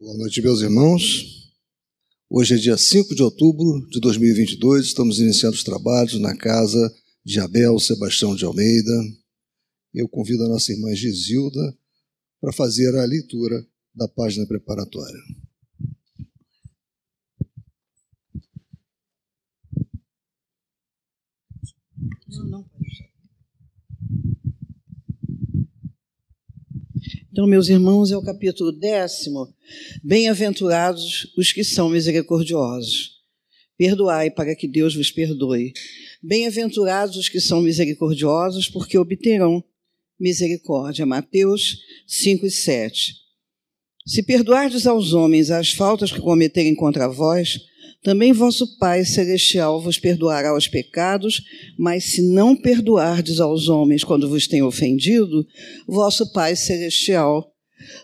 Boa noite, meus irmãos. Hoje é dia 5 de outubro de 2022, estamos iniciando os trabalhos na casa de Abel Sebastião de Almeida. Eu convido a nossa irmã Gisilda para fazer a leitura da página preparatória. Não, não. Então, meus irmãos, é o capítulo décimo. Bem-aventurados os que são misericordiosos. Perdoai para que Deus vos perdoe. Bem-aventurados os que são misericordiosos, porque obterão misericórdia. Mateus 5 e 7. Se perdoardes aos homens as faltas que cometerem contra vós, também vosso Pai Celestial vos perdoará os pecados, mas se não perdoardes aos homens quando vos têm ofendido, vosso Pai Celestial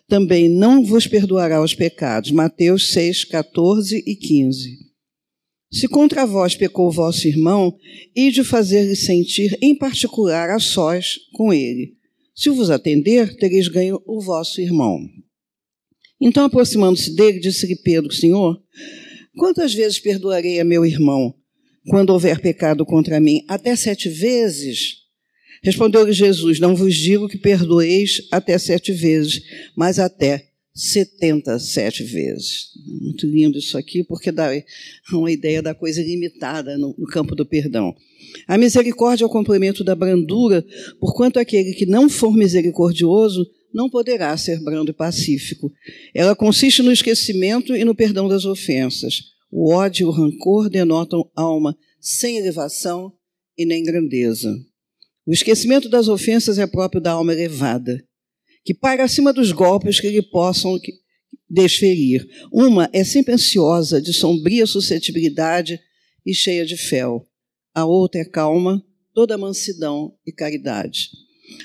também não vos perdoará os pecados. Mateus 6, 14 e 15. Se contra vós pecou vosso irmão, ide fazer-lhe sentir em particular a sós com ele. Se vos atender, tereis ganho o vosso irmão. Então, aproximando-se dele, disse-lhe Pedro, Senhor, Quantas vezes perdoarei a meu irmão quando houver pecado contra mim? Até sete vezes? Respondeu-lhe Jesus: Não vos digo que perdoeis até sete vezes, mas até setenta sete vezes. Muito lindo isso aqui, porque dá uma ideia da coisa limitada no, no campo do perdão. A misericórdia é o complemento da brandura, porquanto aquele que não for misericordioso não poderá ser brando e pacífico. Ela consiste no esquecimento e no perdão das ofensas. O ódio e o rancor denotam alma sem elevação e nem grandeza. O esquecimento das ofensas é próprio da alma elevada, que paira acima dos golpes que lhe possam desferir. Uma é sempre ansiosa, de sombria suscetibilidade e cheia de fel. A outra é calma, toda mansidão e caridade.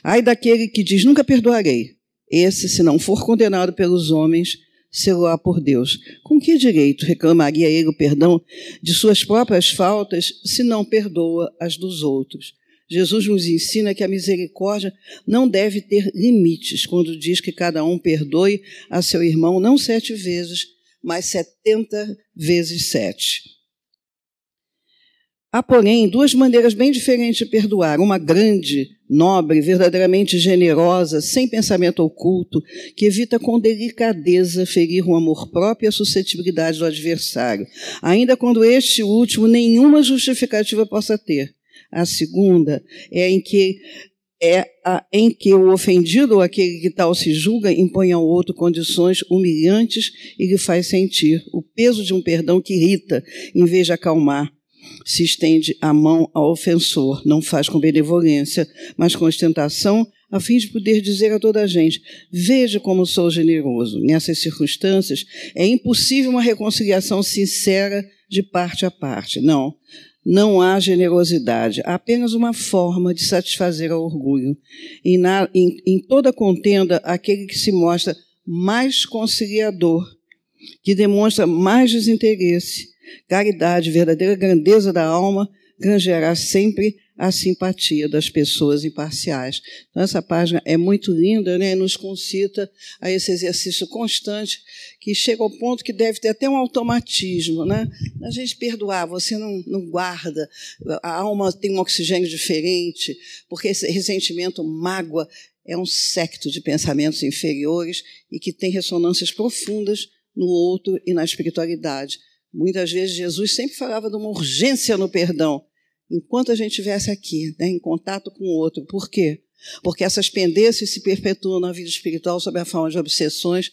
Ai daquele que diz: Nunca perdoarei, esse, se não for condenado pelos homens, será por Deus. Com que direito reclamaria ele o perdão de suas próprias faltas se não perdoa as dos outros? Jesus nos ensina que a misericórdia não deve ter limites quando diz que cada um perdoe a seu irmão não sete vezes, mas setenta vezes sete. Há, porém, duas maneiras bem diferentes de perdoar. Uma grande, nobre, verdadeiramente generosa, sem pensamento oculto, que evita com delicadeza ferir o amor próprio e a suscetibilidade do adversário, ainda quando este último nenhuma justificativa possa ter. A segunda é em que é a, em que o ofendido ou aquele que tal se julga impõe ao outro condições humilhantes e lhe faz sentir o peso de um perdão que irrita, em vez de acalmar se estende a mão ao ofensor, não faz com benevolência, mas com ostentação, a fim de poder dizer a toda a gente: Veja como sou generoso. Nessas circunstâncias, é impossível uma reconciliação sincera de parte a parte. Não. Não há generosidade, há apenas uma forma de satisfazer o orgulho. E na, em, em toda contenda, aquele que se mostra mais conciliador, que demonstra mais desinteresse, Caridade, verdadeira grandeza da alma, grangerá sempre a simpatia das pessoas imparciais. Então, essa página é muito linda, né? nos concita a esse exercício constante que chega ao ponto que deve ter até um automatismo. Né? A gente perdoar, você não, não guarda, a alma tem um oxigênio diferente, porque esse ressentimento, mágoa, é um secto de pensamentos inferiores e que tem ressonâncias profundas no outro e na espiritualidade. Muitas vezes Jesus sempre falava de uma urgência no perdão, enquanto a gente estivesse aqui, né, em contato com o outro. Por quê? Porque essas pendências se perpetuam na vida espiritual sob a forma de obsessões,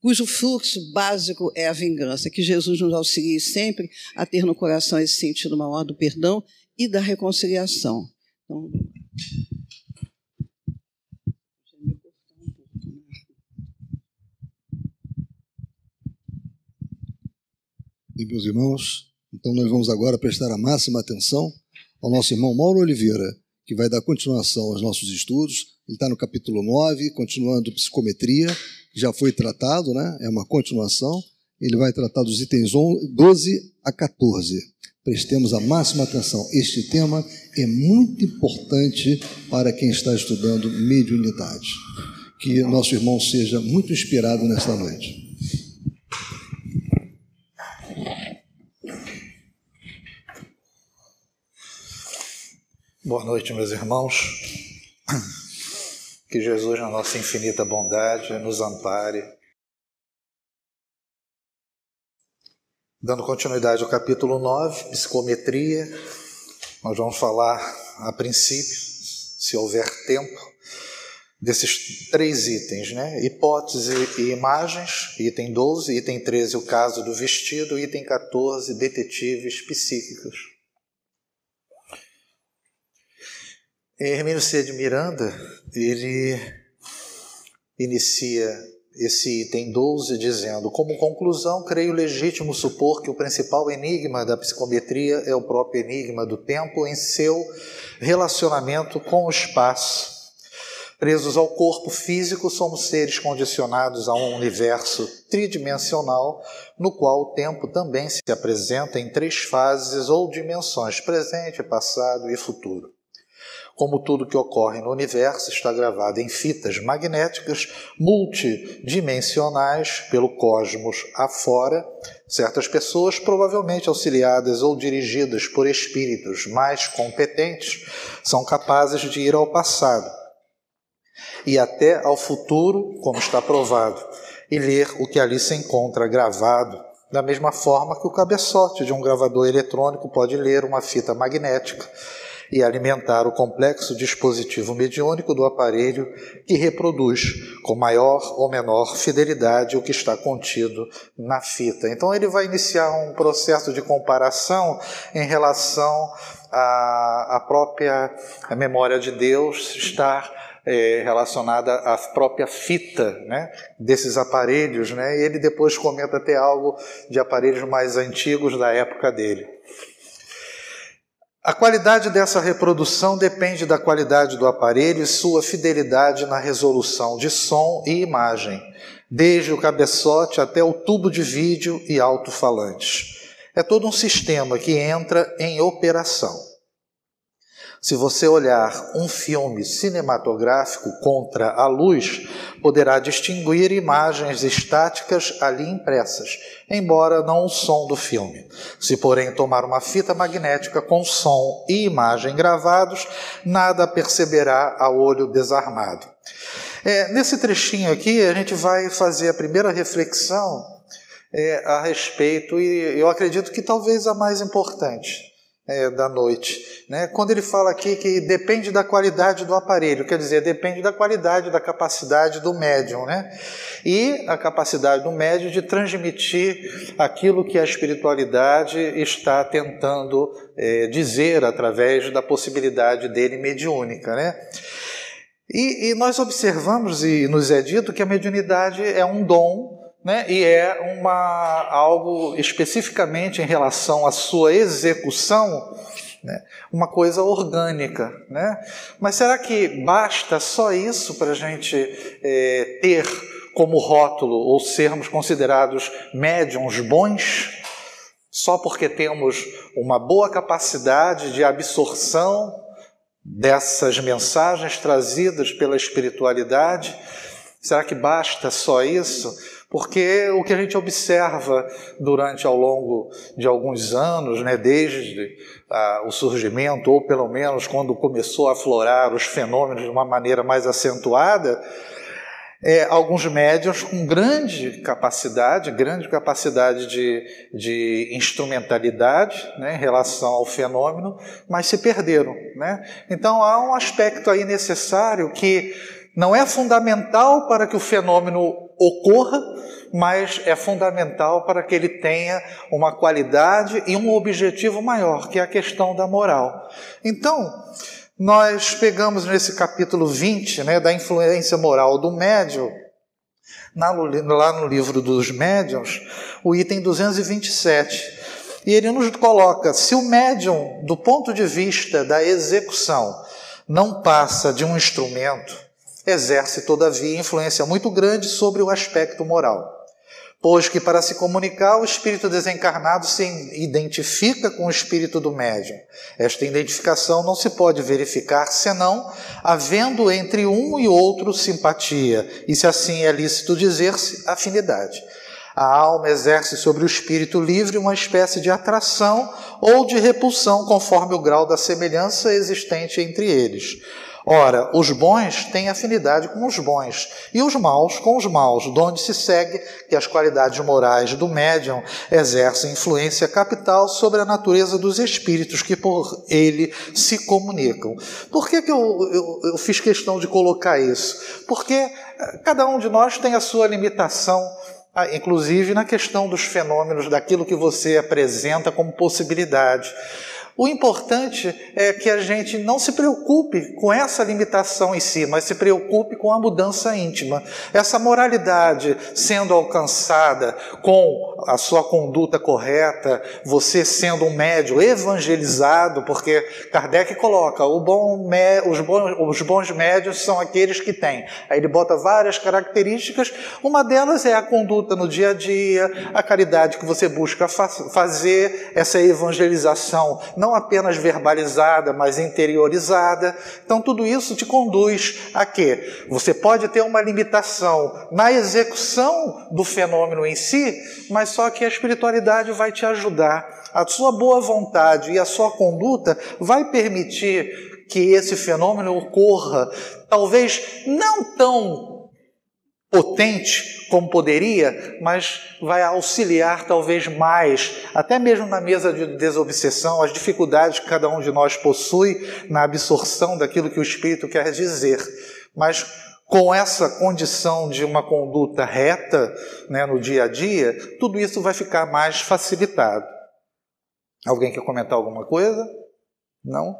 cujo fluxo básico é a vingança. Que Jesus nos auxilie sempre a ter no coração esse sentido maior do perdão e da reconciliação. Então, E meus irmãos, então nós vamos agora prestar a máxima atenção ao nosso irmão Mauro Oliveira, que vai dar continuação aos nossos estudos. Ele está no capítulo 9, continuando psicometria, que já foi tratado, né? é uma continuação. Ele vai tratar dos itens 12 a 14. Prestemos a máxima atenção. Este tema é muito importante para quem está estudando mediunidade. Que nosso irmão seja muito inspirado nesta noite. Boa noite, meus irmãos. Que Jesus, na nossa infinita bondade, nos ampare. Dando continuidade ao capítulo 9, psicometria, nós vamos falar a princípio, se houver tempo, desses três itens, né? Hipótese e imagens, item 12, item 13, o caso do vestido, item 14, detetives psíquicos. Hermínio C. de Miranda, ele inicia esse item 12 dizendo: Como conclusão, creio legítimo supor que o principal enigma da psicometria é o próprio enigma do tempo em seu relacionamento com o espaço. Presos ao corpo físico, somos seres condicionados a um universo tridimensional, no qual o tempo também se apresenta em três fases ou dimensões: presente, passado e futuro. Como tudo que ocorre no universo está gravado em fitas magnéticas multidimensionais pelo cosmos afora, certas pessoas, provavelmente auxiliadas ou dirigidas por espíritos mais competentes, são capazes de ir ao passado e até ao futuro, como está provado, e ler o que ali se encontra gravado da mesma forma que o cabeçote de um gravador eletrônico pode ler uma fita magnética e alimentar o complexo dispositivo mediúnico do aparelho que reproduz com maior ou menor fidelidade o que está contido na fita. Então ele vai iniciar um processo de comparação em relação à, à própria memória de Deus estar é, relacionada à própria fita né, desses aparelhos, né, e ele depois comenta até algo de aparelhos mais antigos da época dele. A qualidade dessa reprodução depende da qualidade do aparelho e sua fidelidade na resolução de som e imagem, desde o cabeçote até o tubo de vídeo e alto-falantes. É todo um sistema que entra em operação. Se você olhar um filme cinematográfico contra a luz, poderá distinguir imagens estáticas ali impressas, embora não o som do filme. Se, porém, tomar uma fita magnética com som e imagem gravados, nada perceberá a olho desarmado. É, nesse trechinho aqui, a gente vai fazer a primeira reflexão é, a respeito, e eu acredito que talvez a mais importante é, da noite. Né? Quando ele fala aqui que depende da qualidade do aparelho, quer dizer, depende da qualidade, da capacidade do médium, né? E a capacidade do médium de transmitir aquilo que a espiritualidade está tentando é, dizer através da possibilidade dele mediúnica, né? E, e nós observamos e nos é dito que a mediunidade é um dom né, e é uma, algo especificamente em relação à sua execução, né, uma coisa orgânica. Né? Mas será que basta só isso para a gente é, ter como rótulo ou sermos considerados médiums bons? Só porque temos uma boa capacidade de absorção dessas mensagens trazidas pela espiritualidade? Será que basta só isso? Porque o que a gente observa durante ao longo de alguns anos, né, desde ah, o surgimento, ou pelo menos quando começou a aflorar os fenômenos de uma maneira mais acentuada, é, alguns médios com grande capacidade, grande capacidade de, de instrumentalidade né, em relação ao fenômeno, mas se perderam. Né? Então há um aspecto aí necessário que não é fundamental para que o fenômeno ocorra, mas é fundamental para que ele tenha uma qualidade e um objetivo maior, que é a questão da moral. Então, nós pegamos nesse capítulo 20, né, da influência moral do médium, lá no livro dos médiuns, o item 227. E ele nos coloca: se o médium, do ponto de vista da execução, não passa de um instrumento, exerce, todavia, influência muito grande sobre o aspecto moral. Pois que para se comunicar, o espírito desencarnado se identifica com o espírito do médium. Esta identificação não se pode verificar senão havendo entre um e outro simpatia, e se assim é lícito dizer-se, afinidade. A alma exerce sobre o espírito livre uma espécie de atração ou de repulsão, conforme o grau da semelhança existente entre eles. Ora, os bons têm afinidade com os bons e os maus com os maus, donde se segue que as qualidades morais do médium exercem influência capital sobre a natureza dos espíritos que por ele se comunicam. Por que, que eu, eu, eu fiz questão de colocar isso? Porque eh, cada um de nós tem a sua limitação ah, inclusive na questão dos fenômenos, daquilo que você apresenta como possibilidade. O importante é que a gente não se preocupe com essa limitação em si, mas se preocupe com a mudança íntima. Essa moralidade sendo alcançada com a sua conduta correta, você sendo um médio evangelizado, porque Kardec coloca bom, os, bons, os bons médios são aqueles que têm. Aí ele bota várias características, uma delas é a conduta no dia a dia, a caridade que você busca fazer, essa evangelização. Não não apenas verbalizada, mas interiorizada. Então, tudo isso te conduz a quê? Você pode ter uma limitação na execução do fenômeno em si, mas só que a espiritualidade vai te ajudar. A sua boa vontade e a sua conduta vai permitir que esse fenômeno ocorra, talvez não tão potente como poderia, mas vai auxiliar talvez mais, até mesmo na mesa de desobsessão, as dificuldades que cada um de nós possui na absorção daquilo que o Espírito quer dizer. Mas com essa condição de uma conduta reta né, no dia a dia, tudo isso vai ficar mais facilitado. Alguém quer comentar alguma coisa? Não?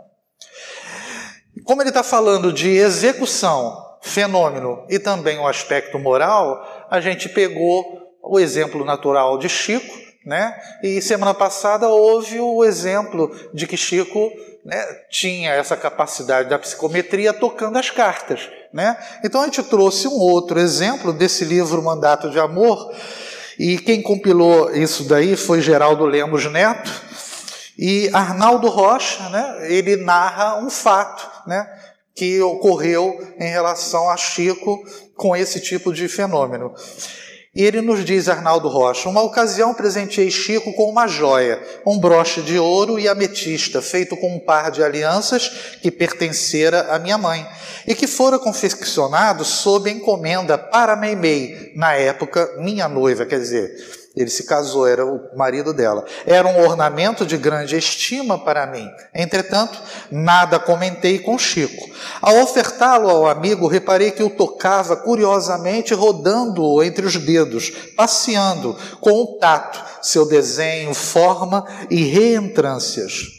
Como ele está falando de execução fenômeno e também o aspecto moral, a gente pegou o exemplo natural de Chico, né? E semana passada houve o exemplo de que Chico né, tinha essa capacidade da psicometria tocando as cartas, né? Então a gente trouxe um outro exemplo desse livro Mandato de Amor e quem compilou isso daí foi Geraldo Lemos Neto e Arnaldo Rocha, né? Ele narra um fato, né? Que ocorreu em relação a Chico com esse tipo de fenômeno. E ele nos diz, Arnaldo Rocha, uma ocasião presenteei Chico com uma joia, um broche de ouro e ametista, feito com um par de alianças que pertencera à minha mãe, e que fora confeccionado sob encomenda para Meimei, na época minha noiva, quer dizer, ele se casou, era o marido dela. Era um ornamento de grande estima para mim. Entretanto, nada comentei com Chico. Ao ofertá-lo ao amigo, reparei que o tocava curiosamente, rodando-o entre os dedos, passeando com o tato, seu desenho, forma e reentrâncias.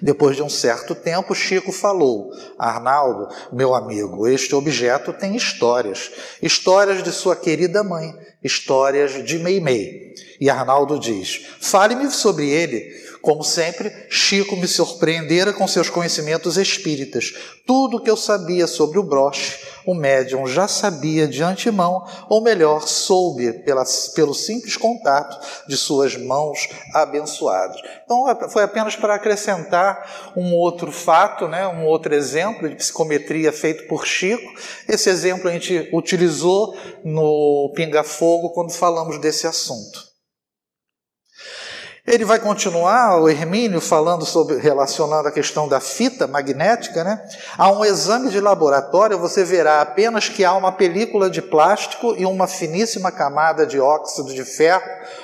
Depois de um certo tempo, Chico falou: Arnaldo, meu amigo, este objeto tem histórias. Histórias de sua querida mãe, histórias de Meimei. E Arnaldo diz: Fale-me sobre ele. Como sempre, Chico me surpreendera com seus conhecimentos espíritas. Tudo o que eu sabia sobre o broche, o médium já sabia de antemão, ou melhor, soube pela, pelo simples contato de suas mãos abençoadas. Então, foi apenas para acrescentar um outro fato, né, um outro exemplo de psicometria feito por Chico. Esse exemplo a gente utilizou no Pinga Fogo quando falamos desse assunto. Ele vai continuar, o Hermínio, falando sobre, relacionando a questão da fita magnética, né? A um exame de laboratório, você verá apenas que há uma película de plástico e uma finíssima camada de óxido de ferro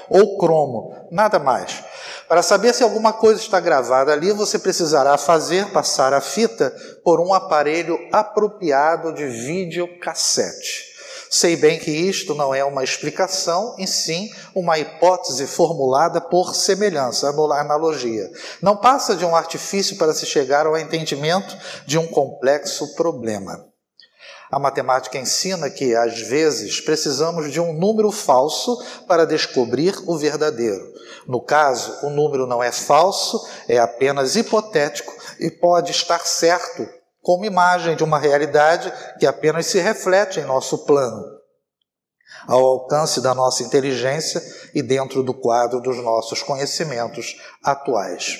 ou cromo, nada mais. Para saber se alguma coisa está gravada ali, você precisará fazer passar a fita por um aparelho apropriado de videocassete. Sei bem que isto não é uma explicação, e sim uma hipótese formulada por semelhança, analogia. Não passa de um artifício para se chegar ao entendimento de um complexo problema. A matemática ensina que, às vezes, precisamos de um número falso para descobrir o verdadeiro. No caso, o número não é falso, é apenas hipotético e pode estar certo como imagem de uma realidade que apenas se reflete em nosso plano, ao alcance da nossa inteligência e dentro do quadro dos nossos conhecimentos atuais.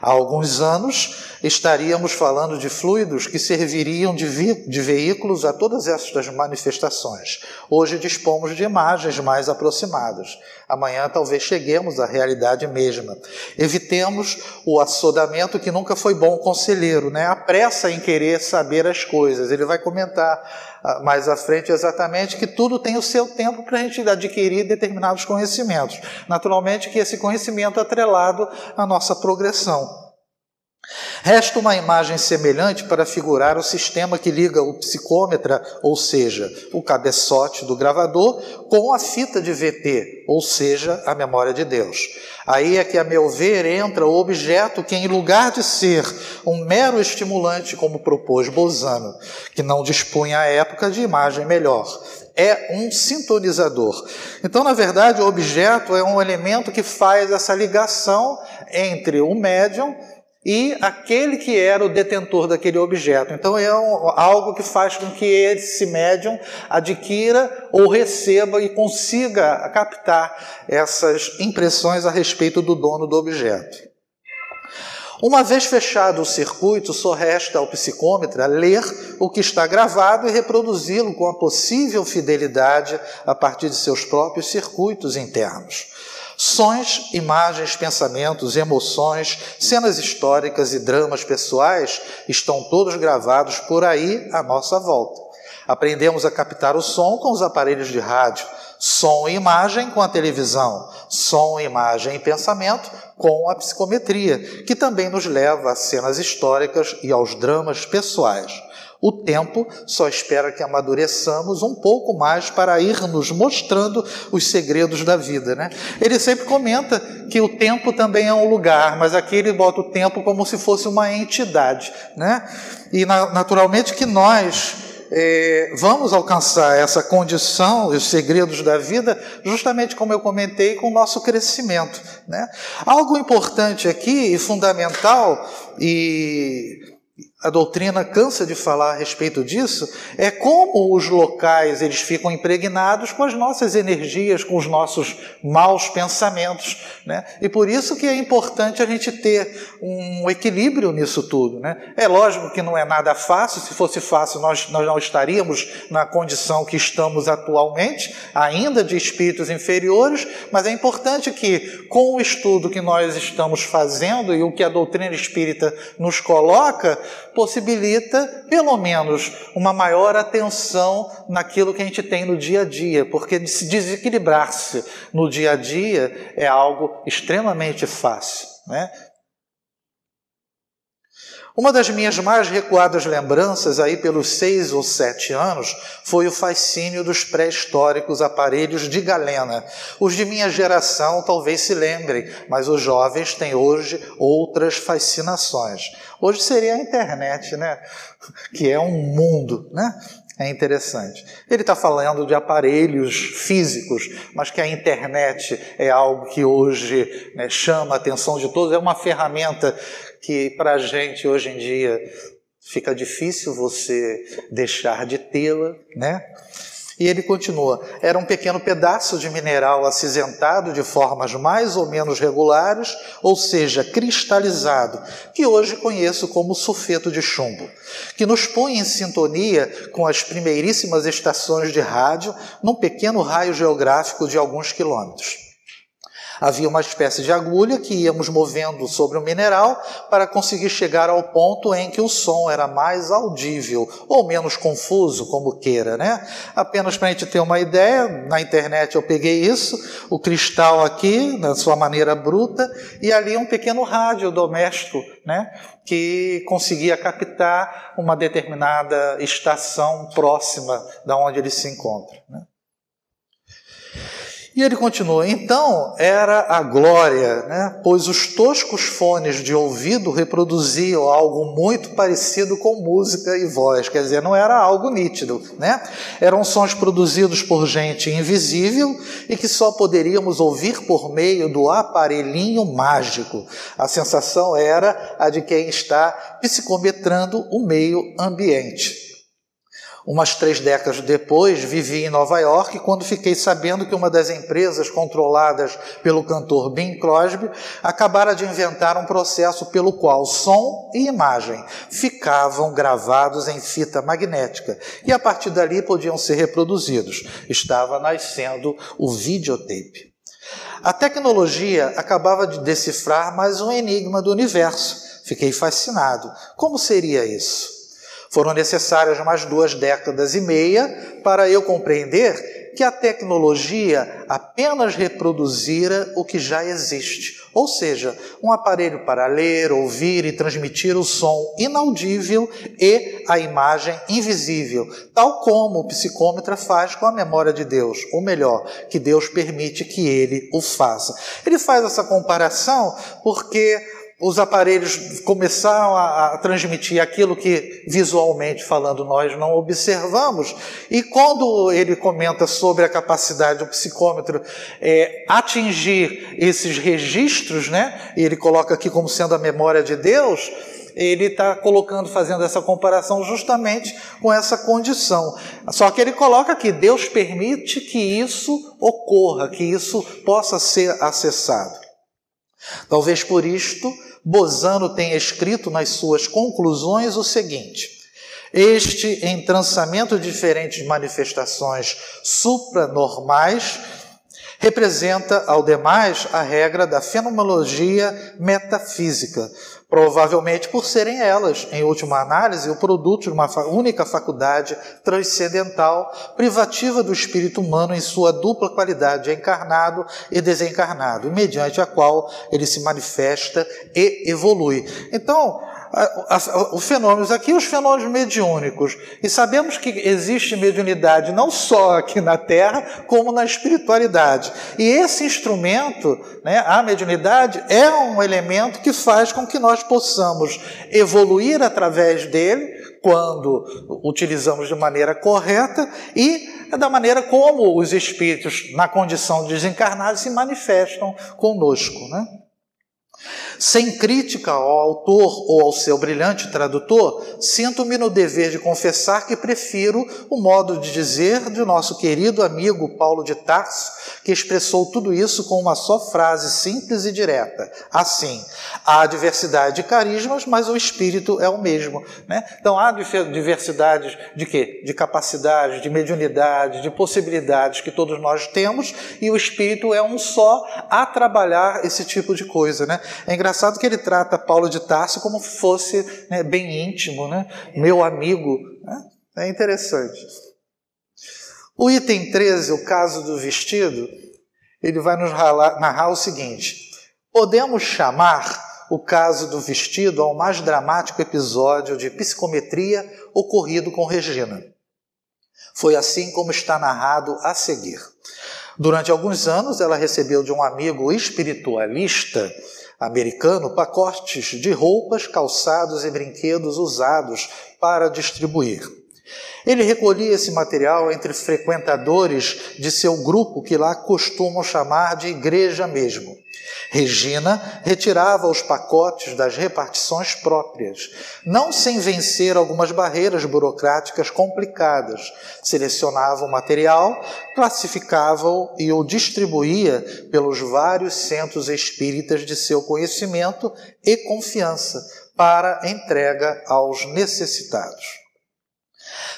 Há alguns anos estaríamos falando de fluidos que serviriam de, de veículos a todas estas manifestações. Hoje dispomos de imagens mais aproximadas. Amanhã talvez cheguemos à realidade mesma. Evitemos o assodamento que nunca foi bom conselheiro, né? A pressa em querer saber as coisas. Ele vai comentar ah, mais à frente exatamente que tudo tem o seu tempo para a gente adquirir determinados conhecimentos. Naturalmente que esse conhecimento é atrelado à nossa progressão. Resta uma imagem semelhante para figurar o sistema que liga o psicômetra, ou seja, o cabeçote do gravador, com a fita de VT, ou seja, a memória de Deus. Aí é que, a meu ver, entra o objeto que, em lugar de ser um mero estimulante, como propôs Bozano, que não dispunha à época de imagem melhor, é um sintonizador. Então, na verdade, o objeto é um elemento que faz essa ligação entre o médium e aquele que era o detentor daquele objeto. Então é um, algo que faz com que esse médium adquira ou receba e consiga captar essas impressões a respeito do dono do objeto. Uma vez fechado o circuito, só resta ao psicômetra ler o que está gravado e reproduzi-lo com a possível fidelidade a partir de seus próprios circuitos internos. Sons, imagens, pensamentos, emoções, cenas históricas e dramas pessoais estão todos gravados por aí à nossa volta. Aprendemos a captar o som com os aparelhos de rádio, som e imagem com a televisão, som, imagem e pensamento com a psicometria, que também nos leva a cenas históricas e aos dramas pessoais. O tempo só espera que amadureçamos um pouco mais para ir nos mostrando os segredos da vida. Né? Ele sempre comenta que o tempo também é um lugar, mas aqui ele bota o tempo como se fosse uma entidade. Né? E naturalmente que nós é, vamos alcançar essa condição os segredos da vida, justamente como eu comentei, com o nosso crescimento. Né? Algo importante aqui e fundamental, e a doutrina cansa de falar a respeito disso, é como os locais eles ficam impregnados com as nossas energias, com os nossos maus pensamentos, né? E por isso que é importante a gente ter um equilíbrio nisso tudo, né? É lógico que não é nada fácil, se fosse fácil nós, nós não estaríamos na condição que estamos atualmente, ainda de espíritos inferiores, mas é importante que com o estudo que nós estamos fazendo e o que a doutrina espírita nos coloca, possibilita, pelo menos, uma maior atenção naquilo que a gente tem no dia a dia, porque se desequilibrar-se no dia a dia é algo extremamente fácil. Né? Uma das minhas mais recuadas lembranças, aí pelos seis ou sete anos, foi o fascínio dos pré-históricos aparelhos de galena. Os de minha geração talvez se lembrem, mas os jovens têm hoje outras fascinações. Hoje seria a internet, né? Que é um mundo, né? É interessante. Ele está falando de aparelhos físicos, mas que a internet é algo que hoje né, chama a atenção de todos, é uma ferramenta que para a gente hoje em dia fica difícil você deixar de tê-la, né? E ele continua: era um pequeno pedaço de mineral acinzentado de formas mais ou menos regulares, ou seja, cristalizado, que hoje conheço como sulfeto de chumbo, que nos põe em sintonia com as primeiríssimas estações de rádio num pequeno raio geográfico de alguns quilômetros. Havia uma espécie de agulha que íamos movendo sobre o mineral para conseguir chegar ao ponto em que o som era mais audível ou menos confuso, como queira, né? Apenas para a gente ter uma ideia, na internet eu peguei isso, o cristal aqui, na sua maneira bruta, e ali um pequeno rádio doméstico, né? Que conseguia captar uma determinada estação próxima da onde ele se encontra. Né? E ele continua: então era a glória, né? pois os toscos fones de ouvido reproduziam algo muito parecido com música e voz, quer dizer, não era algo nítido, né? Eram sons produzidos por gente invisível e que só poderíamos ouvir por meio do aparelhinho mágico. A sensação era a de quem está psicometrando o meio ambiente. Umas três décadas depois, vivi em Nova York quando fiquei sabendo que uma das empresas controladas pelo cantor Bing Crosby acabara de inventar um processo pelo qual som e imagem ficavam gravados em fita magnética e a partir dali podiam ser reproduzidos. Estava nascendo o videotape. A tecnologia acabava de decifrar mais um enigma do universo. Fiquei fascinado. Como seria isso? Foram necessárias mais duas décadas e meia para eu compreender que a tecnologia apenas reproduzira o que já existe, ou seja, um aparelho para ler, ouvir e transmitir o som inaudível e a imagem invisível, tal como o psicômetra faz com a memória de Deus, ou melhor, que Deus permite que ele o faça. Ele faz essa comparação porque os aparelhos começaram a, a, transmitir aquilo que visualmente falando nós não observamos. E quando ele comenta sobre a capacidade do psicômetro é, atingir esses registros, né? E ele coloca aqui como sendo a memória de Deus. Ele está colocando, fazendo essa comparação justamente com essa condição. Só que ele coloca que Deus permite que isso ocorra, que isso possa ser acessado. Talvez por isto Bozano tenha escrito nas suas conclusões o seguinte: este entrançamento de diferentes manifestações supranormais representa, ao demais, a regra da fenomenologia metafísica, provavelmente por serem elas, em última análise, o produto de uma única faculdade transcendental, privativa do espírito humano em sua dupla qualidade de encarnado e desencarnado, mediante a qual ele se manifesta e evolui. Então, os fenômenos aqui, os fenômenos mediúnicos. E sabemos que existe mediunidade não só aqui na Terra, como na espiritualidade. E esse instrumento, né, a mediunidade, é um elemento que faz com que nós possamos evoluir através dele, quando utilizamos de maneira correta, e da maneira como os espíritos, na condição de desencarnados, se manifestam conosco. Né? Sem crítica ao autor ou ao seu brilhante tradutor, sinto-me no dever de confessar que prefiro o modo de dizer de nosso querido amigo Paulo de Tarso, que expressou tudo isso com uma só frase simples e direta. Assim, há diversidade de carismas, mas o espírito é o mesmo. Né? Então há diversidades de quê? De capacidades, de mediunidade, de possibilidades que todos nós temos, e o espírito é um só a trabalhar esse tipo de coisa. Né? É engraçado que ele trata Paulo de Tarso como fosse né, bem íntimo, né? meu amigo. Né? É interessante. O item 13, o caso do vestido, ele vai nos narrar o seguinte: podemos chamar o caso do vestido ao mais dramático episódio de psicometria ocorrido com Regina. Foi assim como está narrado a seguir. Durante alguns anos, ela recebeu de um amigo espiritualista americano pacotes de roupas, calçados e brinquedos usados para distribuir. Ele recolhia esse material entre frequentadores de seu grupo, que lá costumam chamar de igreja mesmo. Regina retirava os pacotes das repartições próprias, não sem vencer algumas barreiras burocráticas complicadas. Selecionava o material, classificava-o e o distribuía pelos vários centros espíritas de seu conhecimento e confiança para entrega aos necessitados.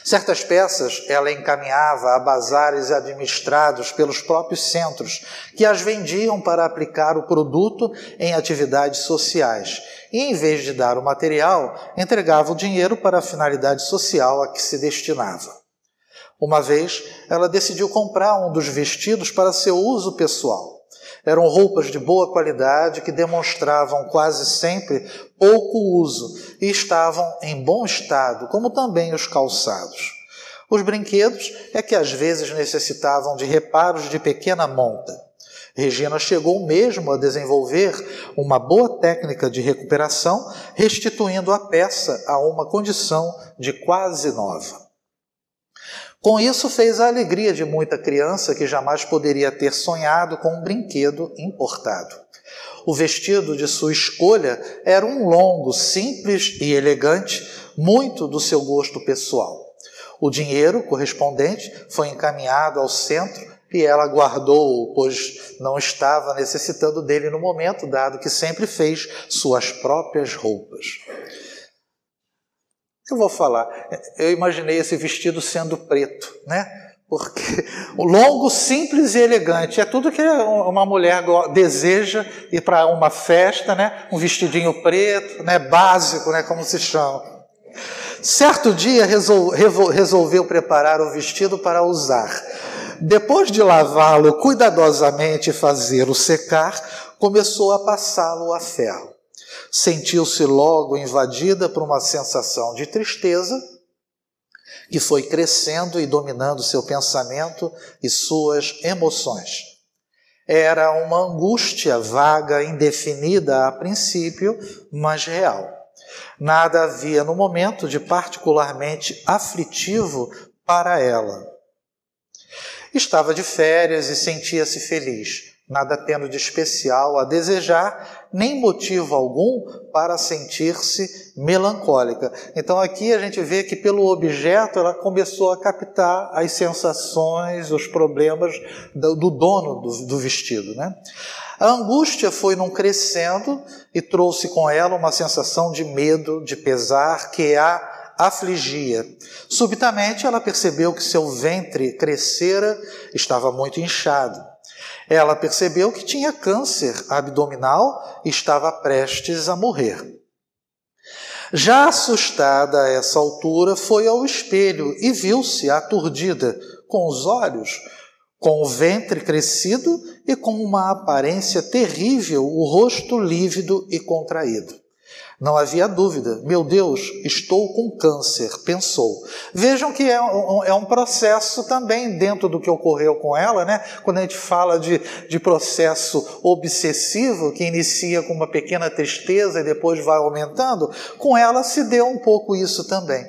Certas peças ela encaminhava a bazares administrados pelos próprios centros, que as vendiam para aplicar o produto em atividades sociais. E, em vez de dar o material, entregava o dinheiro para a finalidade social a que se destinava. Uma vez, ela decidiu comprar um dos vestidos para seu uso pessoal. Eram roupas de boa qualidade que demonstravam quase sempre pouco uso e estavam em bom estado, como também os calçados. Os brinquedos é que às vezes necessitavam de reparos de pequena monta. Regina chegou mesmo a desenvolver uma boa técnica de recuperação, restituindo a peça a uma condição de quase nova. Com isso, fez a alegria de muita criança que jamais poderia ter sonhado com um brinquedo importado. O vestido de sua escolha era um longo, simples e elegante, muito do seu gosto pessoal. O dinheiro correspondente foi encaminhado ao centro e ela guardou, pois não estava necessitando dele no momento, dado que sempre fez suas próprias roupas. Eu vou falar, eu imaginei esse vestido sendo preto, né? Porque o longo, simples e elegante é tudo que uma mulher deseja ir para uma festa, né? Um vestidinho preto, né? Básico, né? Como se chama. Certo dia resolveu preparar o vestido para usar. Depois de lavá-lo cuidadosamente e fazê-lo secar, começou a passá-lo a ferro. Sentiu-se logo invadida por uma sensação de tristeza que foi crescendo e dominando seu pensamento e suas emoções. Era uma angústia vaga, indefinida a princípio, mas real. Nada havia no momento de particularmente aflitivo para ela. Estava de férias e sentia-se feliz nada tendo de especial a desejar, nem motivo algum para sentir-se melancólica. Então aqui a gente vê que pelo objeto ela começou a captar as sensações, os problemas do, dono do, do vestido, né? A angústia foi num crescendo e trouxe com ela uma sensação de medo, de pesar que a afligia. Subitamente ela percebeu que seu ventre crescera, estava muito inchado. Ela percebeu que tinha câncer abdominal e estava prestes a morrer. Já assustada a essa altura, foi ao espelho e viu-se aturdida, com os olhos, com o ventre crescido e com uma aparência terrível, o rosto lívido e contraído. Não havia dúvida. Meu Deus, estou com câncer, pensou. Vejam que é um, é um, processo também dentro do que ocorreu com ela, né? Quando a gente fala de, de processo obsessivo, que inicia com uma pequena tristeza e depois vai aumentando, com ela se deu um pouco isso também.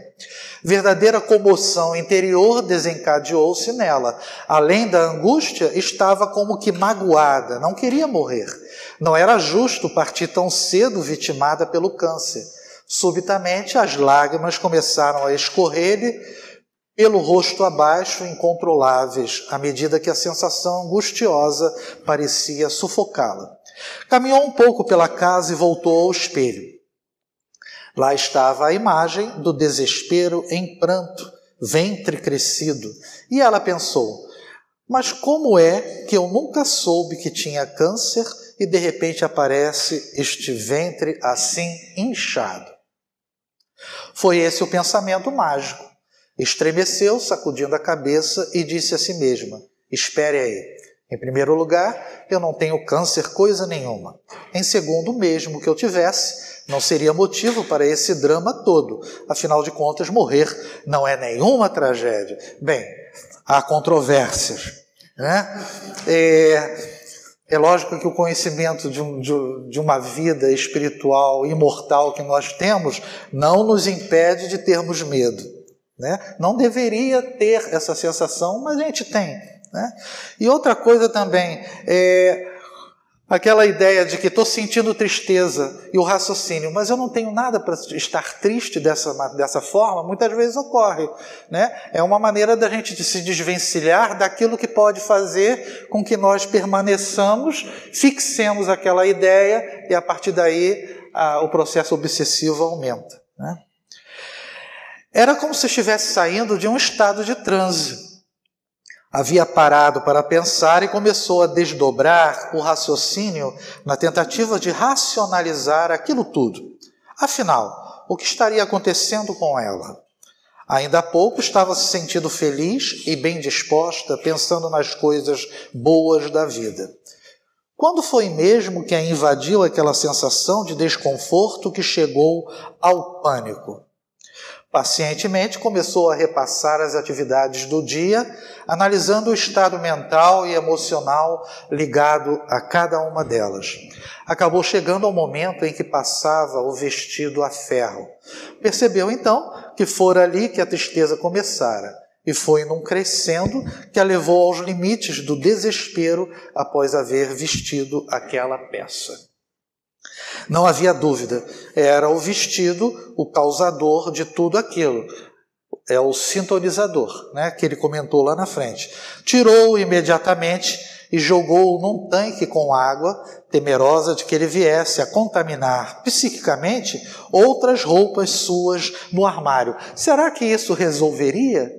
Verdadeira comoção interior desencadeou-se nela. Além da angústia, estava como que magoada, não queria morrer. Não era justo partir tão cedo vitimada pelo câncer. Subitamente as lágrimas começaram a escorrer-lhe pelo rosto abaixo, incontroláveis, à medida que a sensação angustiosa parecia sufocá-la. Caminhou um pouco pela casa e voltou ao espelho. Lá estava a imagem do desespero em pranto, ventre crescido, e ela pensou: mas como é que eu nunca soube que tinha câncer e de repente aparece este ventre assim inchado. Foi esse o pensamento mágico. Estremeceu, sacudindo a cabeça e disse a si mesma: Espere aí. Em primeiro lugar, eu não tenho câncer coisa nenhuma. Em segundo, mesmo que eu tivesse, não seria motivo para esse drama todo. Afinal de contas, morrer não é nenhuma tragédia. Bem, há controvérsias. Né? É, é lógico que o conhecimento de, um, de, de, uma vida espiritual imortal que nós temos não nos impede de termos medo. Né? Não deveria ter essa sensação, mas a gente tem. Né? E outra coisa também, é, Aquela ideia de que estou sentindo tristeza e o raciocínio, mas eu não tenho nada para estar triste dessa, dessa forma, muitas vezes ocorre. Né? É uma maneira da gente se desvencilhar daquilo que pode fazer com que nós permaneçamos, fixemos aquela ideia e a partir daí a, o processo obsessivo aumenta. Né? Era como se estivesse saindo de um estado de transe havia parado para pensar e começou a desdobrar o raciocínio na tentativa de racionalizar aquilo tudo. Afinal, o que estaria acontecendo com ela? Ainda há pouco estava se sentindo feliz e bem disposta, pensando nas coisas boas da vida. Quando foi mesmo que a invadiu aquela sensação de desconforto que chegou ao pânico? Pacientemente começou a repassar as atividades do dia, analisando o estado mental e emocional ligado a cada uma delas. Acabou chegando ao momento em que passava o vestido a ferro. Percebeu então que fora ali que a tristeza começara, e foi num crescendo que a levou aos limites do desespero após haver vestido aquela peça. Não havia dúvida, era o vestido o causador de tudo aquilo. é o sintonizador, né, que ele comentou lá na frente. Tirou imediatamente e jogou num tanque com água, temerosa de que ele viesse a contaminar psiquicamente outras roupas suas no armário. Será que isso resolveria?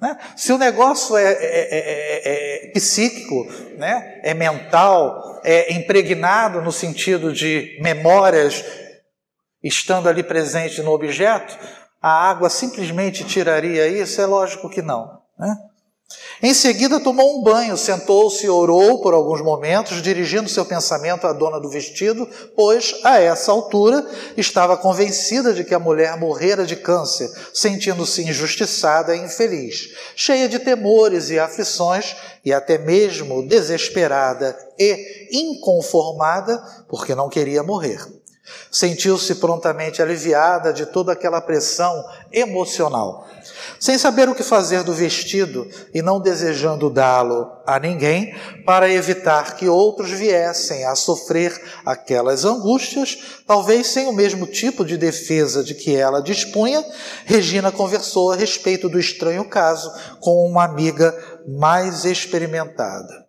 Né? Se o negócio é, é, é, é, psíquico, né? é mental, é impregnado no sentido de memórias estando ali presente no objeto, a água simplesmente tiraria isso? É lógico que não. Né? Em seguida, tomou um banho, sentou-se e orou por alguns momentos, dirigindo seu pensamento à dona do vestido, pois, a essa altura, estava convencida de que a mulher morrera de câncer, sentindo-se injustiçada e infeliz, cheia de temores e aflições, e até mesmo desesperada e inconformada, porque não queria morrer. Sentiu-se prontamente aliviada de toda aquela pressão emocional. Sem saber o que fazer do vestido e não desejando dá-lo a ninguém, para evitar que outros viessem a sofrer aquelas angústias, talvez sem o mesmo tipo de defesa de que ela dispunha, Regina conversou a respeito do estranho caso com uma amiga mais experimentada.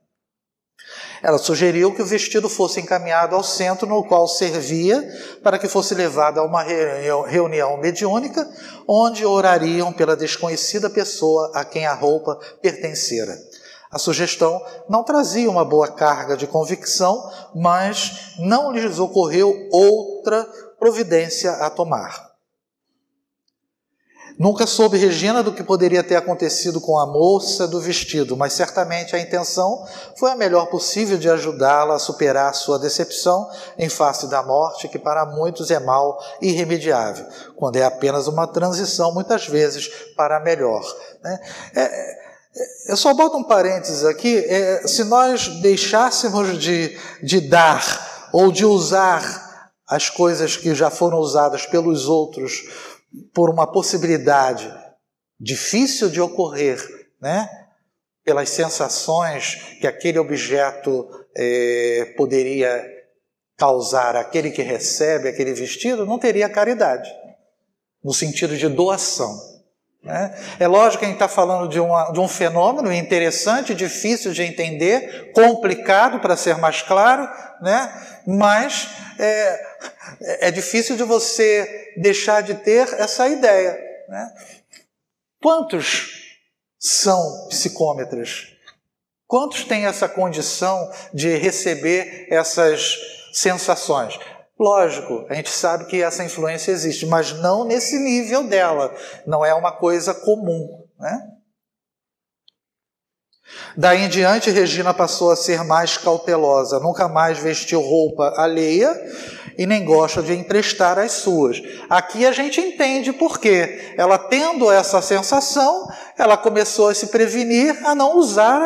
Ela sugeriu que o vestido fosse encaminhado ao centro no qual servia para que fosse levado a uma reunião mediúnica, onde orariam pela desconhecida pessoa a quem a roupa pertencera. A sugestão não trazia uma boa carga de convicção, mas não lhes ocorreu outra providência a tomar. Nunca soube Regina do que poderia ter acontecido com a moça do vestido, mas certamente a intenção foi a melhor possível de ajudá-la a superar sua decepção em face da morte, que para muitos é mal irremediável, quando é apenas uma transição, muitas vezes, para melhor. Né? É, é, eu só boto um parênteses aqui: é, se nós deixássemos de, de dar ou de usar as coisas que já foram usadas pelos outros por uma possibilidade difícil de ocorrer, né? pelas sensações que aquele objeto é, poderia causar aquele que recebe aquele vestido, não teria caridade, no sentido de doação. Né? É lógico que a gente está falando de, uma, de um fenômeno interessante, difícil de entender, complicado para ser mais claro, né? mas é, é difícil de você deixar de ter essa ideia. Né? Quantos são psicômetras? Quantos têm essa condição de receber essas sensações? Lógico, a gente sabe que essa influência existe, mas não nesse nível dela. Não é uma coisa comum. Né? Daí em diante, Regina passou a ser mais cautelosa, nunca mais vestiu roupa alheia e nem gosta de emprestar as suas. Aqui a gente entende por quê. Ela tendo essa sensação, ela começou a se prevenir a não usar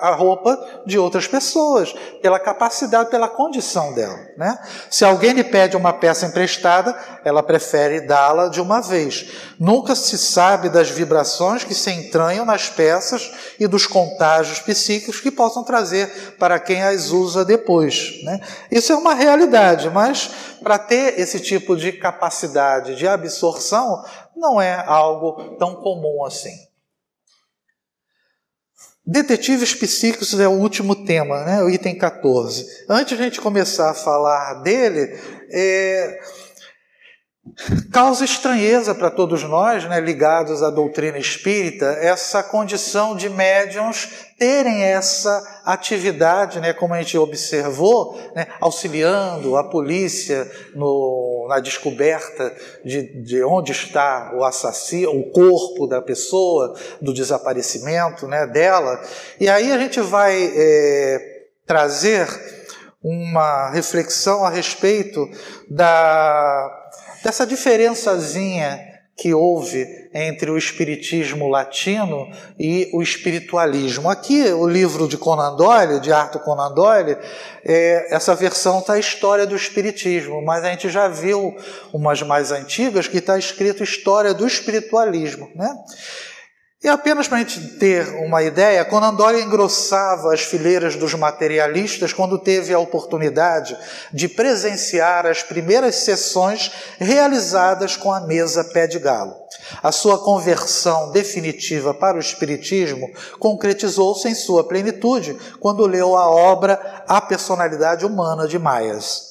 a, roupa de outras pessoas, pela capacidade, pela condição dela. Né? Se alguém lhe pede uma peça emprestada, ela prefere dá-la de uma vez. Nunca se sabe das vibrações que se entranham nas peças e dos contágios psíquicos que possam trazer para quem as usa depois. Né? Isso é uma realidade, mas para ter esse tipo de capacidade de absorção, não é algo tão comum assim. Detetives psíquicos é o último tema, né? o item 14. Antes de a gente começar a falar dele, é, Causa estranheza para todos nós, né, ligados à doutrina espírita, essa condição de médiums terem essa atividade, né, como a gente observou, né, auxiliando a polícia no, na descoberta de, de onde está o assassino, o corpo da pessoa, do desaparecimento né, dela. E aí a gente vai é, trazer uma reflexão a respeito da dessa diferençazinha que houve entre o espiritismo latino e o espiritualismo. Aqui, o livro de Conan Doyle, de Arthur Conan Doyle, é, essa versão está a história do espiritismo, mas a gente já viu umas mais antigas que está escrito história do espiritualismo. Né? E apenas para a gente ter uma ideia, Conan Doyle engrossava as fileiras dos materialistas quando teve a oportunidade de presenciar as primeiras sessões realizadas com a mesa Pé de Galo. A sua conversão definitiva para o Espiritismo concretizou-se em sua plenitude quando leu a obra A Personalidade Humana de Myers.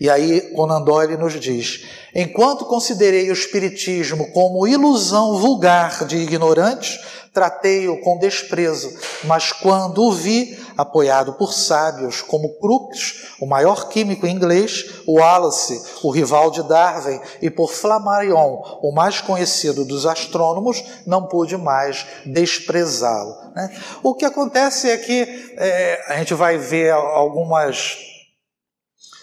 E aí Conan Doyle nos diz: enquanto considerei o espiritismo como ilusão vulgar de ignorantes, tratei-o com desprezo, mas quando o vi, apoiado por sábios como Crookes, o maior químico inglês, Wallace, o rival de Darwin, e por Flammarion, o mais conhecido dos astrônomos, não pude mais desprezá-lo. Né? O que acontece é que é, a gente vai ver algumas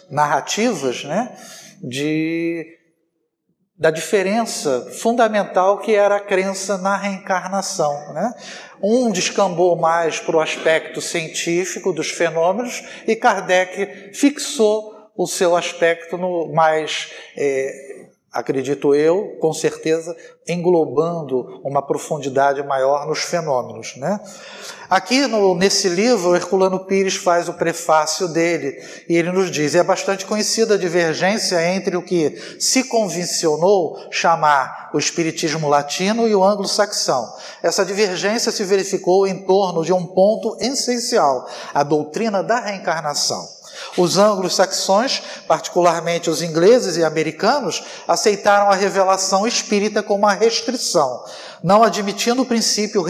narrativas né, de, da diferença fundamental que era a crença na reencarnação. Né? Um descambou mais para o aspecto científico dos fenômenos e Kardec fixou o seu aspecto no mais é, acredito eu, com certeza, englobando uma profundidade maior nos fenômenos. Né? Aqui no, nesse livro, Herculano Pires faz o prefácio dele e ele nos diz: é bastante conhecida a divergência entre o que se convencionou chamar o Espiritismo latino e o anglo-saxão. Essa divergência se verificou em torno de um ponto essencial: a doutrina da reencarnação. Os anglo-saxões, particularmente os ingleses e americanos, aceitaram a revelação espírita como uma restrição, não admitindo o princípio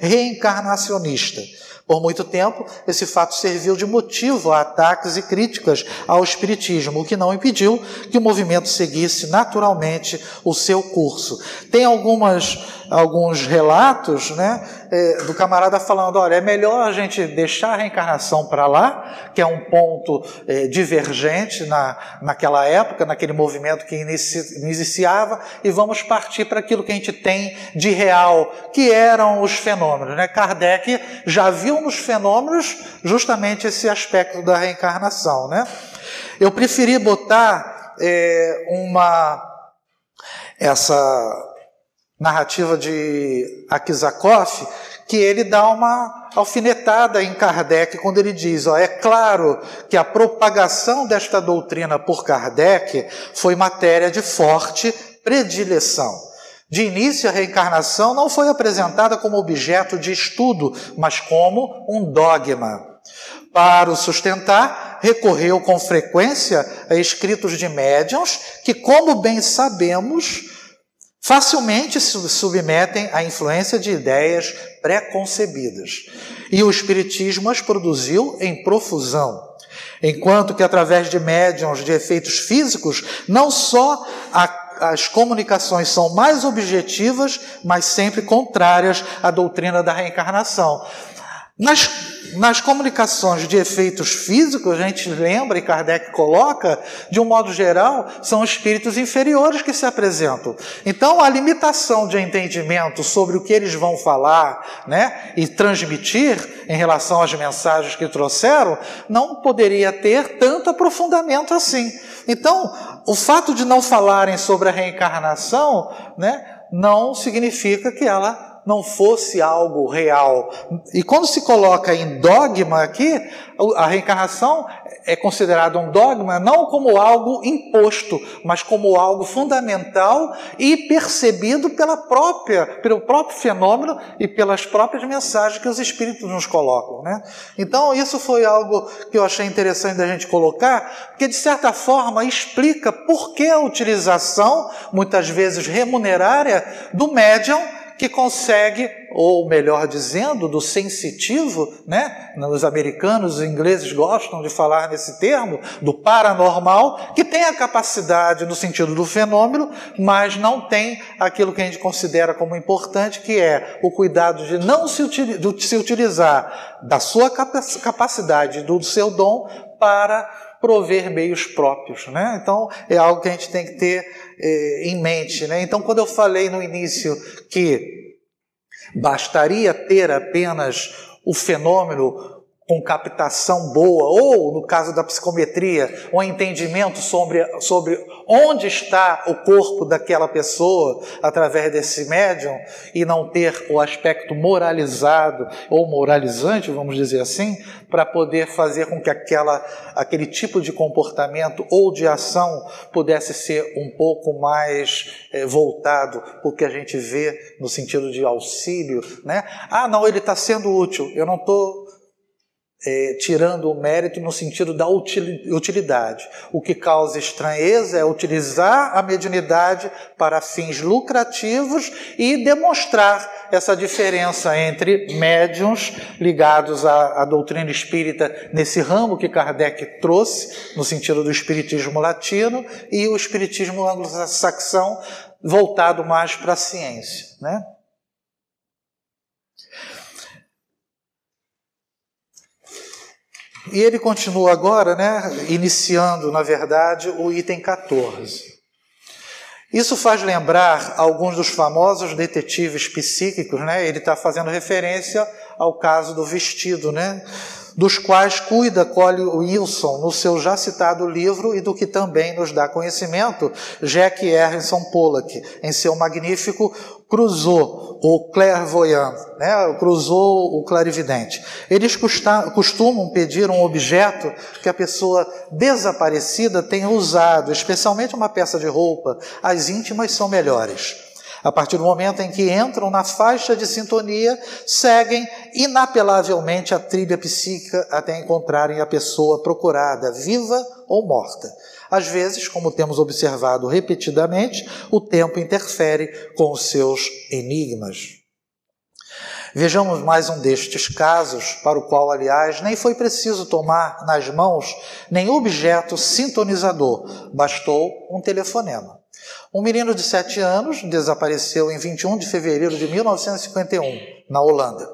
reencarnacionista. Por muito tempo, esse fato serviu de motivo a ataques e críticas ao Espiritismo, o que não impediu que o movimento seguisse naturalmente o seu curso. Tem algumas alguns relatos né, é, do camarada falando: olha, é melhor a gente deixar a reencarnação para lá, que é um ponto é, divergente na, naquela época, naquele movimento que inici, iniciava, e vamos partir para aquilo que a gente tem de real, que eram os fenômenos. Né? Kardec já viu nos fenômenos justamente esse aspecto da reencarnação. Né? Eu preferi botar é, uma essa narrativa de Akizakov, que ele dá uma alfinetada em Kardec quando ele diz: ó, é claro que a propagação desta doutrina por Kardec foi matéria de forte predileção. De início, a reencarnação não foi apresentada como objeto de estudo, mas como um dogma. Para o sustentar, recorreu com frequência a escritos de médiuns que, como bem sabemos, facilmente se submetem à influência de ideias pré-concebidas. E o Espiritismo as produziu em profusão. Enquanto que, através de médiums de efeitos físicos, não só a, as comunicações são mais objetivas, mas sempre contrárias à doutrina da reencarnação. Nas, nas comunicações de efeitos físicos, a gente lembra e Kardec coloca, de um modo geral, são espíritos inferiores que se apresentam. Então, a limitação de entendimento sobre o que eles vão falar né, e transmitir em relação às mensagens que trouxeram, não poderia ter tanto aprofundamento assim. Então, o fato de não falarem sobre a reencarnação né, não significa que ela não fosse algo real. E quando se coloca em dogma aqui, a reencarnação é considerada um dogma não como algo imposto, mas como algo fundamental e percebido pela própria, pelo próprio fenômeno e pelas próprias mensagens que os espíritos nos colocam. Né? Então, isso foi algo que eu achei interessante da gente colocar, porque de certa forma explica por que a utilização, muitas vezes remunerária, do médium que consegue, ou melhor dizendo, do sensitivo, né? Os americanos, os ingleses gostam de falar nesse termo, do paranormal, que tem a capacidade no sentido do fenômeno, mas não tem aquilo que a gente considera como importante, que é o cuidado de não se, utilizar da sua capacidade, do seu dom, para prover meios próprios. Né? Então, é algo que a gente tem que ter eh, em mente. Né? Então, quando eu falei no início que bastaria ter apenas o fenômeno com captação boa, ou no caso da psicometria, um entendimento sobre, sobre onde está o corpo daquela pessoa através desse médium e não ter o aspecto moralizado ou moralizante, vamos dizer assim, para poder fazer com que aquela, aquele tipo de comportamento ou de ação pudesse ser um pouco mais é, voltado para o que a gente vê no sentido de auxílio, né? Ah, não, ele está sendo útil, eu não estou é, tirando o mérito no sentido da utilidade. O que causa estranheza é utilizar a mediunidade para fins lucrativos e demonstrar essa diferença entre médiums ligados à, à doutrina espírita nesse ramo que Kardec trouxe, no sentido do espiritismo latino, e o espiritismo anglo-saxão voltado mais para a ciência. Né? E ele continua agora, né, iniciando, na verdade, o item 14. Isso faz lembrar alguns dos famosos detetives psíquicos, né? Ele está fazendo referência ao caso do vestido, né? Dos quais cuida Collie Wilson no seu já citado livro e do que também nos dá conhecimento Jack Harrison Pollock em seu magnífico Cruzou, o clairvoyant, né? cruzou o clarividente. Eles costumam pedir um objeto que a pessoa desaparecida tenha usado, especialmente uma peça de roupa. As íntimas são melhores. A partir do momento em que entram na faixa de sintonia, seguem inapelavelmente a trilha psíquica até encontrarem a pessoa procurada, viva ou morta. Às vezes, como temos observado repetidamente, o tempo interfere com os seus enigmas. Vejamos mais um destes casos, para o qual, aliás, nem foi preciso tomar nas mãos nem objeto sintonizador, bastou um telefonema. Um menino de 7 anos desapareceu em 21 de fevereiro de 1951, na Holanda.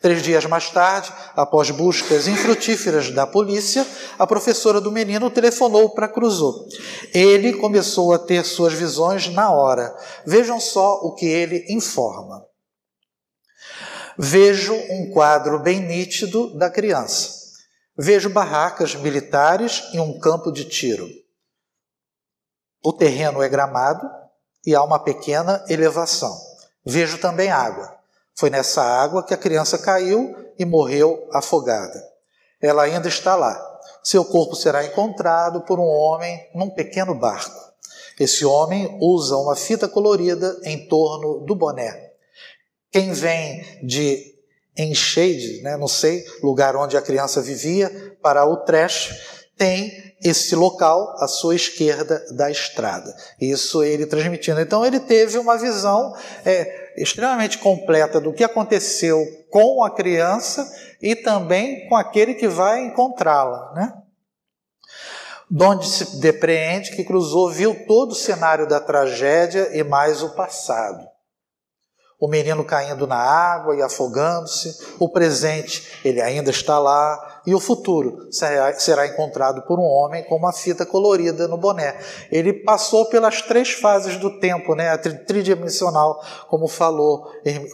Três dias mais tarde, após buscas infrutíferas da polícia, a professora do menino telefonou para Cruzou. Ele começou a ter suas visões na hora. Vejam só o que ele informa. Vejo um quadro bem nítido da criança. Vejo barracas militares e um campo de tiro. O terreno é gramado e há uma pequena elevação. Vejo também água. Foi nessa água que a criança caiu e morreu afogada. Ela ainda está lá. Seu corpo será encontrado por um homem num pequeno barco. Esse homem usa uma fita colorida em torno do boné. Quem vem de Enshade, né, não sei, lugar onde a criança vivia, para o Trash, tem esse local à sua esquerda da estrada. Isso ele transmitindo. Então ele teve uma visão é, extremamente completa do que aconteceu com a criança e também com aquele que vai encontrá-la, né? Donde se depreende que Cruzou viu todo o cenário da tragédia e mais o passado o menino caindo na água e afogando-se, o presente, ele ainda está lá, e o futuro será, encontrado por um homem com uma fita colorida no boné. Ele passou pelas três fases do tempo, né, a tridimensional, como falou,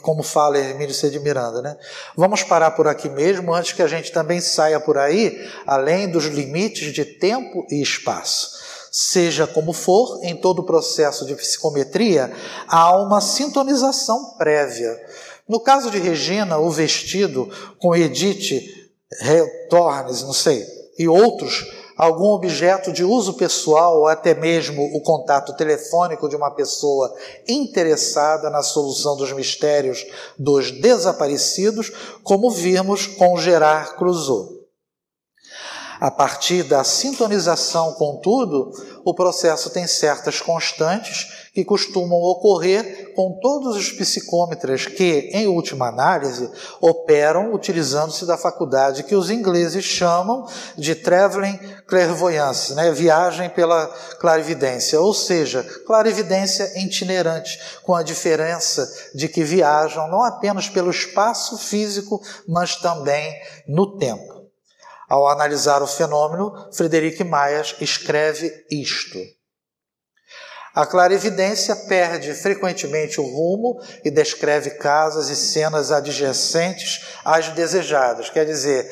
como fala Hermílio C. de Miranda. Né? Vamos parar por aqui mesmo, antes que a gente também saia por aí, além dos limites de tempo e espaço. Seja como for, em todo o processo de psicometria, há uma sintonização prévia. No caso de Regina, o vestido com Edith Retornes, não sei, e outros, algum objeto de uso pessoal ou até mesmo o contato telefônico de uma pessoa interessada na solução dos mistérios dos desaparecidos, como vimos com Gerard Cruzot. A partir da sintonização, contudo, o processo tem certas constantes que costumam ocorrer com todos os psicômetras que, em última análise, operam utilizando-se da faculdade que os ingleses chamam de traveling clairvoyance, né? viagem pela clarividência, ou seja, clarividência itinerante, com a diferença de que viajam não apenas pelo espaço físico, mas também no tempo. Ao analisar o fenômeno, Frederic Myers escreve isto. A clarividência perde frequentemente o rumo e descreve casas e cenas adjacentes às desejadas. Quer dizer,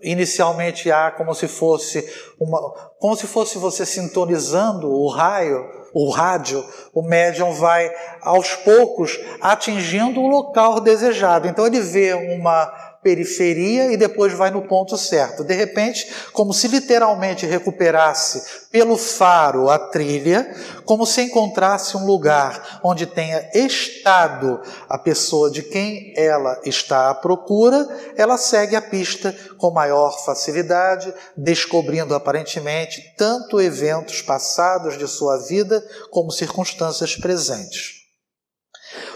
inicialmente há como se fosse uma, como se fosse você sintonizando o raio, o rádio, o médium vai aos poucos atingindo o local desejado. Então ele vê uma periferia e depois vai no ponto certo. De repente, como se literalmente recuperasse pelo faro a trilha, como se encontrasse um lugar onde tenha estado a pessoa de quem ela está à procura, ela segue a pista com maior facilidade, descobrindo aparentemente tanto eventos passados de sua vida como circunstâncias presentes.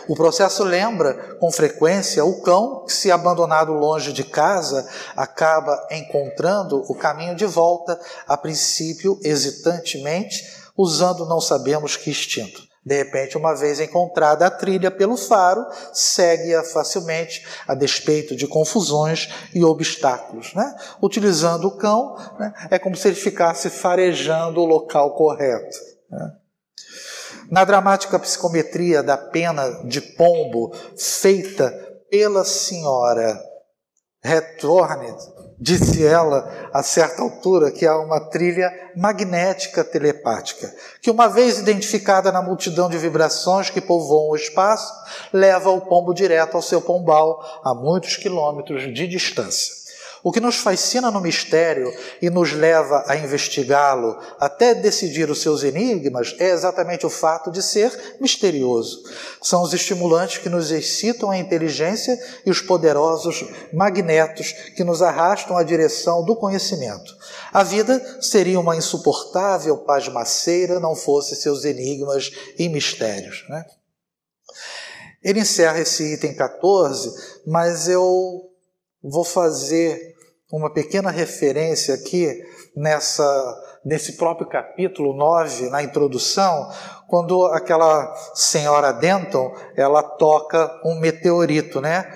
O processo lembra, com frequência, o cão que, se abandonado longe de casa, acaba encontrando o caminho de volta, a princípio hesitantemente, usando não sabemos que instinto. De repente, uma vez encontrada a trilha pelo faro, segue-a facilmente, a despeito de confusões e obstáculos. Né? Utilizando o cão, né? é como se ele ficasse farejando o local correto. Né? Na dramática psicometria da pena de pombo feita pela senhora Retorne, disse ela a certa altura que há uma trilha magnética telepática, que uma vez identificada na multidão de vibrações que povoam o espaço, leva o pombo direto ao seu pombal a muitos quilômetros de distância. O que nos fascina no mistério e nos leva a investigá-lo até decidir os seus enigmas é exatamente o fato de ser misterioso. São os estimulantes que nos excitam a inteligência e os poderosos magnetos que nos arrastam à direção do conhecimento. A vida seria uma insuportável pasmaceira não fosse seus enigmas e mistérios. Né? Ele encerra esse item 14, mas eu vou fazer uma pequena referência aqui nessa nesse próprio capítulo 9, na introdução, quando aquela senhora Denton, ela toca um meteorito, né?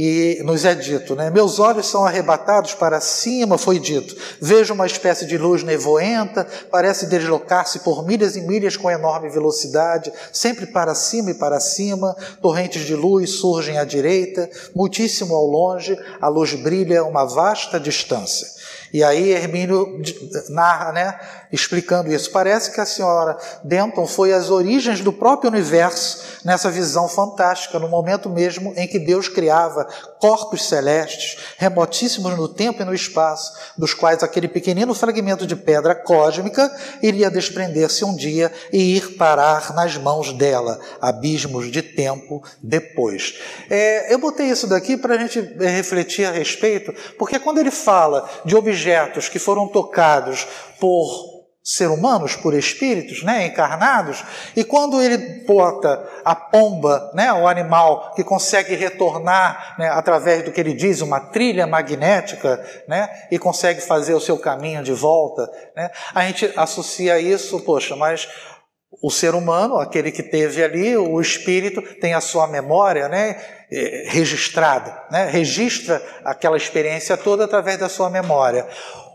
E nos é dito, né? Meus olhos são arrebatados para cima, foi dito. Vejo uma espécie de luz nevoenta, parece deslocar-se por milhas e milhas com enorme velocidade, sempre para cima e para cima. Torrentes de luz surgem à direita, muitíssimo ao longe, a luz brilha a uma vasta distância. E aí Hermínio narra, né, explicando isso. Parece que a senhora Denton foi às origens do próprio universo nessa visão fantástica, no momento mesmo em que Deus criava corpos celestes, remotíssimos no tempo e no espaço, dos quais aquele pequenino fragmento de pedra cósmica iria desprender-se um dia e ir parar nas mãos dela, abismos de tempo depois. É, eu botei isso daqui para a gente refletir a respeito, porque quando ele fala de objetos que foram tocados por ser humanos, por espíritos, né, encarnados, e quando ele bota a pomba, né, o animal que consegue retornar né, através do que ele diz, uma trilha magnética, né, e consegue fazer o seu caminho de volta, né, a gente associa isso, poxa, mas o ser humano, aquele que teve ali, o espírito, tem a sua memória né, registrada, né, registra aquela experiência toda através da sua memória.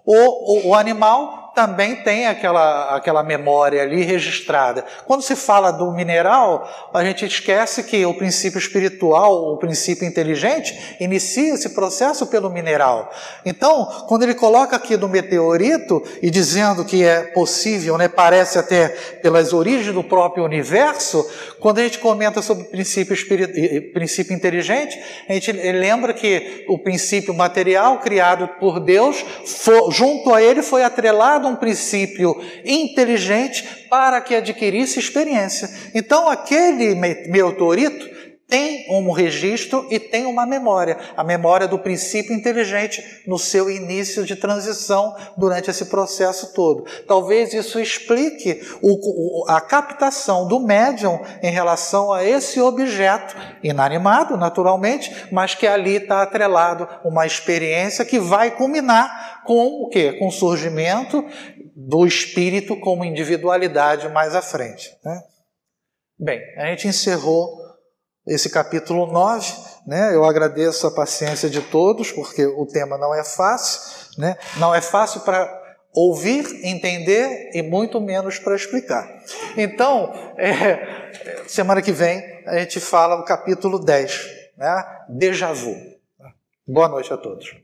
O, o, o animal também tem aquela, aquela memória ali registrada. Quando se fala do mineral, a gente esquece que o princípio espiritual, o princípio inteligente, inicia esse processo pelo mineral. Então, quando ele coloca aqui do meteorito e dizendo que é possível, né, parece até pelas origens do próprio universo, quando a gente comenta sobre o princípio, princípio inteligente, a gente lembra que o princípio material criado por Deus, junto a ele foi atrelado um princípio inteligente para que adquirisse experiência. Então, aquele meteorito tem um registro e tem uma memória, a memória do princípio inteligente no seu início de transição durante esse processo todo. Talvez isso explique o, a captação do médium em relação a esse objeto inanimado, naturalmente, mas que ali está atrelado uma experiência que vai culminar com o quê? Com o surgimento do espírito como individualidade mais à frente. Né? Bem, a gente encerrou esse capítulo 9. Né? Eu agradeço a paciência de todos, porque o tema não é fácil. Né? Não é fácil para ouvir, entender e muito menos para explicar. Então, é, semana que vem a gente fala o capítulo 10, né? Déjà vu. Boa noite a todos.